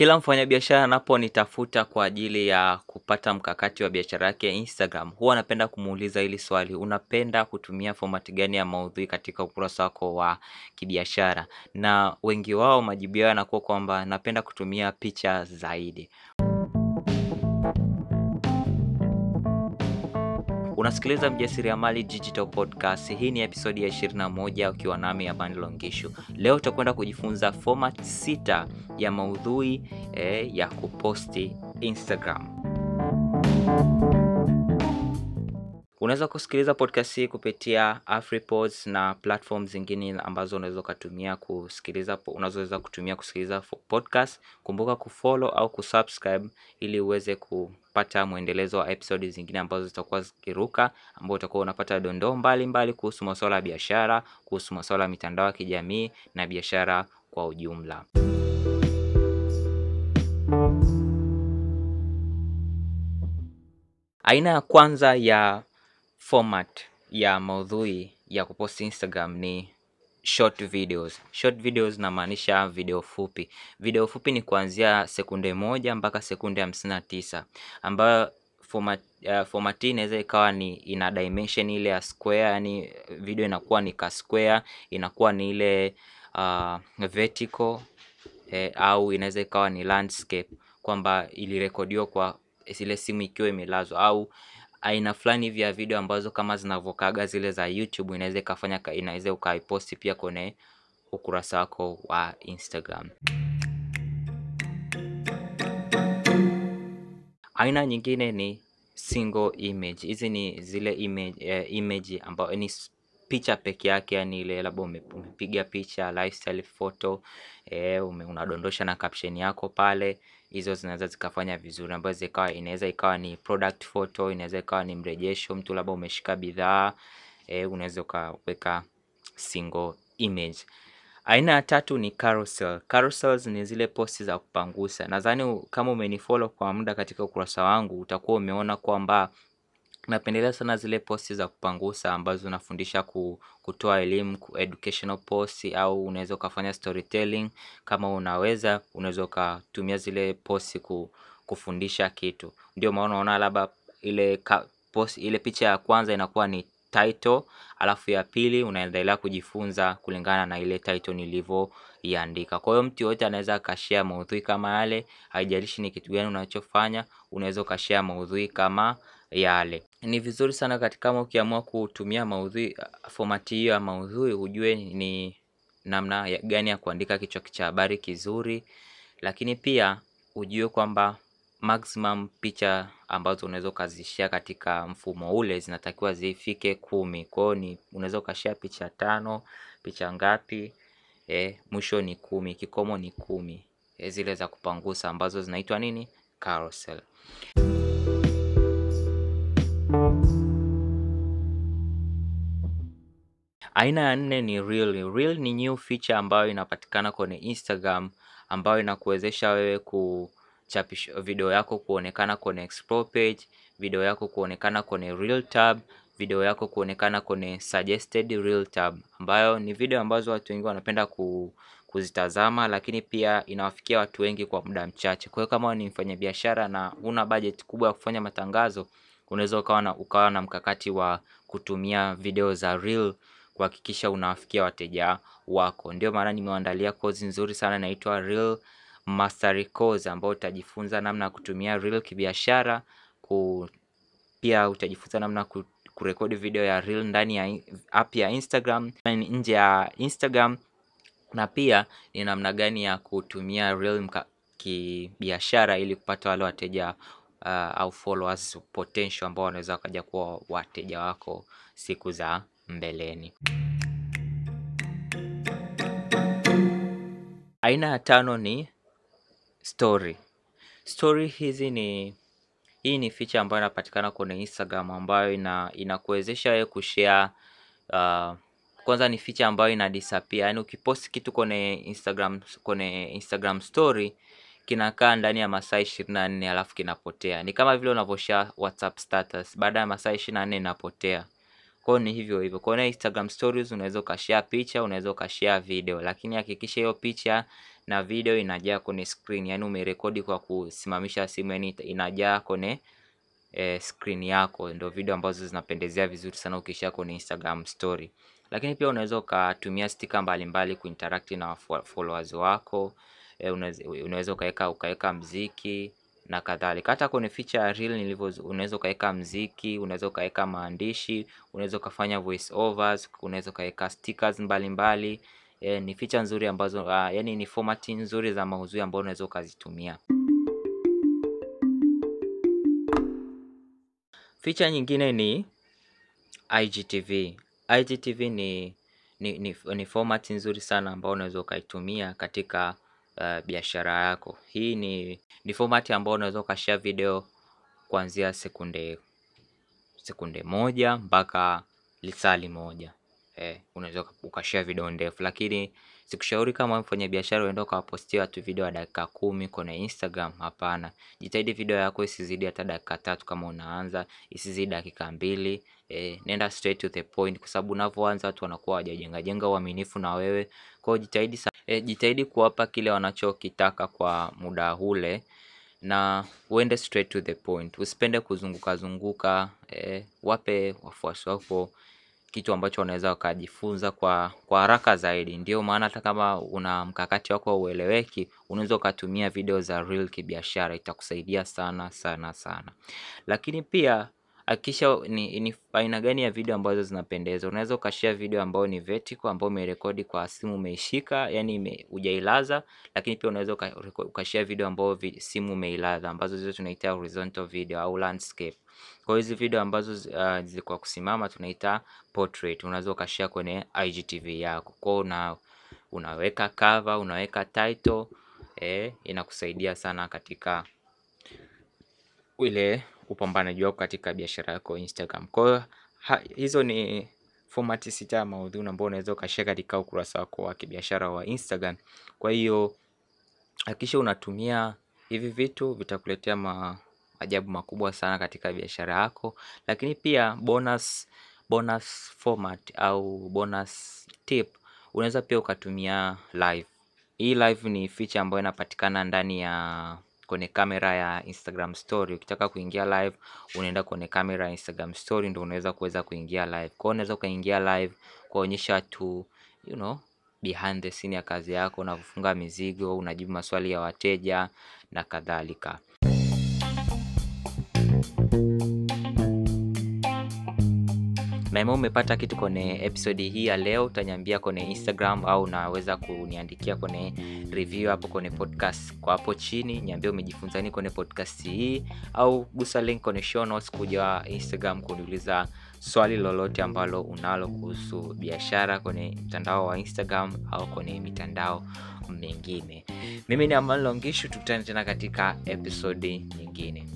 Kila mfanyabiashara anaponitafuta kwa ajili ya kupata mkakati wa biashara yake ya Instagram, huwa napenda kumuuliza hili swali, unapenda kutumia format gani ya maudhui katika ukurasa wako wa kibiashara? Na wengi wao majibu yao yanakuwa kwamba napenda kutumia picha zaidi. Unasikiliza Mjasiriamali Digital Podcast. Hii ni episodi ya 21 ukiwa nami Amani Longishu. Leo utakwenda kujifunza format sita ya maudhui eh, ya kuposti Instagram. Unaweza kusikiliza podcast hii kupitia AfriPods na platform zingine ambazo unaweza kutumia kusikiliza unazoweza kutumia kusikiliza podcast. Kumbuka kufollow au kusubscribe ili uweze kupata mwendelezo wa episode zingine ambazo zitakuwa zikiruka, ambao utakuwa unapata dondoo mbalimbali kuhusu masuala ya biashara, kuhusu masuala ya mitandao ya kijamii na biashara kwa ujumla. Aina ya kwanza ya format ya maudhui ya kupost Instagram ni short videos. Short videos namaanisha video fupi. Video fupi ni kuanzia sekunde moja mpaka sekunde hamsini na tisa ambayo format uh, hii inaweza ikawa ni ina dimension ile ya square, yani video inakuwa ni ka square, inakuwa ni ile uh, vertical eh, au inaweza ikawa ni landscape kwamba ilirekodiwa kwa ile simu ikiwa imelazwa au aina fulani hivi ya video ambazo kama zinavokaga zile za YouTube inaweza ikafanya inaweza ukaiposti pia kwenye ukurasa wako wa Instagram. Aina nyingine ni single image. Hizi ni zile image, eh, image ambayo ni picha peke yake, yani ile labda umepiga picha lifestyle photo eh, unadondosha na caption yako pale hizo zinaweza zikafanya vizuri, ambazo zikawa inaweza ikawa ni product photo, inaweza ikawa ni mrejesho, mtu labda umeshika bidhaa e, unaweza ukaweka single image. Aina ya tatu ni carousel. Carousels ni zile posti za kupangusa. Nadhani kama umenifollow kwa muda katika ukurasa wangu utakuwa umeona kwamba napendelea sana zile posti za kupangusa ambazo unafundisha kutoa elimu, educational post au unaweza ukafanya storytelling. Kama unaweza unaweza ukatumia zile posti kufundisha kitu. Ndio maana unaona labda ile post, ile picha ya kwanza inakuwa ni title, alafu ya pili unaendelea kujifunza kulingana na ile title nilivyoiandika. Kwa hiyo mtu yoyote anaweza akashare maudhui kama yale, haijalishi ni kitu gani unachofanya, unaweza ukashare maudhui kama yale. Ni vizuri sana katika kama ukiamua kutumia maudhui fomati hiyo ya maudhui ujue ni namna gani ya kuandika kichwa cha habari kizuri, lakini pia ujue kwamba maximum picha ambazo unaweza ukazishare katika mfumo ule zinatakiwa zifike kumi. Kwa ni unaweza ukashare picha tano, picha ngapi, eh, mwisho ni kumi, kikomo ni kumi. Eh, zile za kupangusa ambazo zinaitwa nini? Carousel. Aina ya nne ni reel. Reel ni new feature ambayo inapatikana kwenye Instagram ambayo inakuwezesha wewe kuchapisha video yako kuonekana kwenye explore page, video yako kuonekana kwenye reel tab, video yako kuonekana kwenye suggested reel tab, ambayo ni video ambazo watu wengi wanapenda ku, kuzitazama, lakini pia inawafikia watu wengi kwa muda mchache. Kwa hiyo kama ni mfanyabiashara na una budget kubwa ya kufanya matangazo, unaweza ukawa na ukawa na mkakati wa kutumia video za reel kuhakikisha unawafikia wateja wako. Ndio maana nimewaandalia kozi nzuri sana inaitwa Reel Mastery Course ambayo utajifunza namna ya kutumia reel kibiashara, ku pia utajifunza namna kurekodi video ya reel ndani ya app ya Instagram, nje ya Instagram na pia ni namna gani ya kutumia reel kibiashara ili kupata wale wateja uh, au followers potential ambao wanaweza wakaja kuwa wateja wako siku za mbeleni. Aina ya tano ni story. Story hizi ni hii ni feature ambayo inapatikana kwenye Instagram ambayo ina inakuwezesha wewe kushare uh, kwanza ni feature ambayo ina disappear. Yaani ukipost kitu kwenye Instagram kwenye Instagram story kinakaa ndani ya masaa ishirini na nne alafu kinapotea. Ni kama vile unavyoshare WhatsApp status, baada ya masaa ishirini na nne inapotea. Kwa ni hivyo hivyo. Kwa Instagram stories unaweza ukashare picha, unaweza ukashare video, lakini hakikisha hiyo picha na video inajaa kwenye screen, yani umerekodi kwa kusimamisha simu, yani inajaa kwenye eh, screen yako, ndio video ambazo zinapendezea vizuri sana ukisha kwenye Instagram story. Lakini pia unaweza ukatumia stika mbalimbali kuinteract na followers wako. Eh, unaweza ukaweka ukaweka mziki na kadhalika. Hata kwenye feature reel nilivyo, unaweza ukaweka mziki, unaweza ukaweka maandishi, unaweza ukafanya voice overs, unaweza ukaweka stickers mbalimbali. E, ni feature nzuri ambazo uh, yani ni format nzuri za maudhui ambazo unaweza ukazitumia. Feature nyingine ni IGTV. IGTV ni ni, ni, ni format nzuri sana ambayo unaweza ukaitumia katika biashara yako. Hii ni format ambayo unaweza ukashare video kuanzia sekunde sekunde moja mpaka lisali moja. Eh, unaweza ukashare video ndefu, lakini sikushauri kama mfanya biashara uende ukawapostia watu video ya dakika kumi kwenye Instagram. Hapana, jitahidi video yako isizidi hata dakika tatu kama unaanza, isizidi dakika mbili. E, nenda straight to the point, kwa sababu unavyoanza watu wanakuwa hawajajenga jenga uaminifu na wewe. Kwa jitahidi sa e, jitahidi kuwapa kile wanachokitaka kwa muda ule na uende straight to the point, usipende kuzunguka zunguka. e, wape wafuasi wako kitu ambacho wanaweza wakajifunza kwa kwa haraka zaidi. Ndio maana hata kama una mkakati wako ueleweki, unaweza ukatumia video za reel kibiashara, itakusaidia sana sana sana. Lakini pia hakikisha ni, ni aina gani ya video ambazo zinapendeza. Unaweza ukashare video ambayo ni vertical, ambayo umerekodi kwa simu umeishika, yani hujailaza. Lakini pia unaweza ukashare video ambayo simu umeilaza, ambazo hizo tunaita horizontal video au landscape. Kwa hizi video ambazo uh, kusimama tunaita portrait, unaweza ukashare kwenye IGTV yako. Kwa una unaweka cover, unaweka title eh, inakusaidia sana katika ile upambanaji wako katika biashara yako Instagram. Kwa hiyo hizo ni fomati sita ya maudhui ambayo unaweza ukashare katika ukurasa wako wa kibiashara wa Instagram. Kwa hiyo hakikisha unatumia hivi vitu, vitakuletea maajabu makubwa sana katika biashara yako. Lakini pia bonus bonus format au bonus tip, unaweza pia ukatumia live. Hii live ni feature ambayo inapatikana ndani ya kwenye kamera ya Instagram story. Ukitaka kuingia live, unaenda kwenye kamera ya Instagram story, ndio unaweza kuweza kuingia live. Kwa hiyo unaweza ukaingia live kuonyesha watu you know behind the scene ya kazi yako, unavyofunga mizigo, unajibu maswali ya wateja na kadhalika. Naima umepata kitu kwenye episodi hii ya leo, utaniambia kwenye Instagram au unaweza kuniandikia kwenye review hapo kwenye podcast kwa hapo chini, niambia umejifunza nini kwenye podcast hii, au gusa link kwenye show notes kuja Instagram kuniuliza swali lolote ambalo unalo kuhusu biashara kwenye mtandao wa Instagram au kwenye mitandao mingine. Mimi ni amal Longishu, tukutane tena katika episodi nyingine.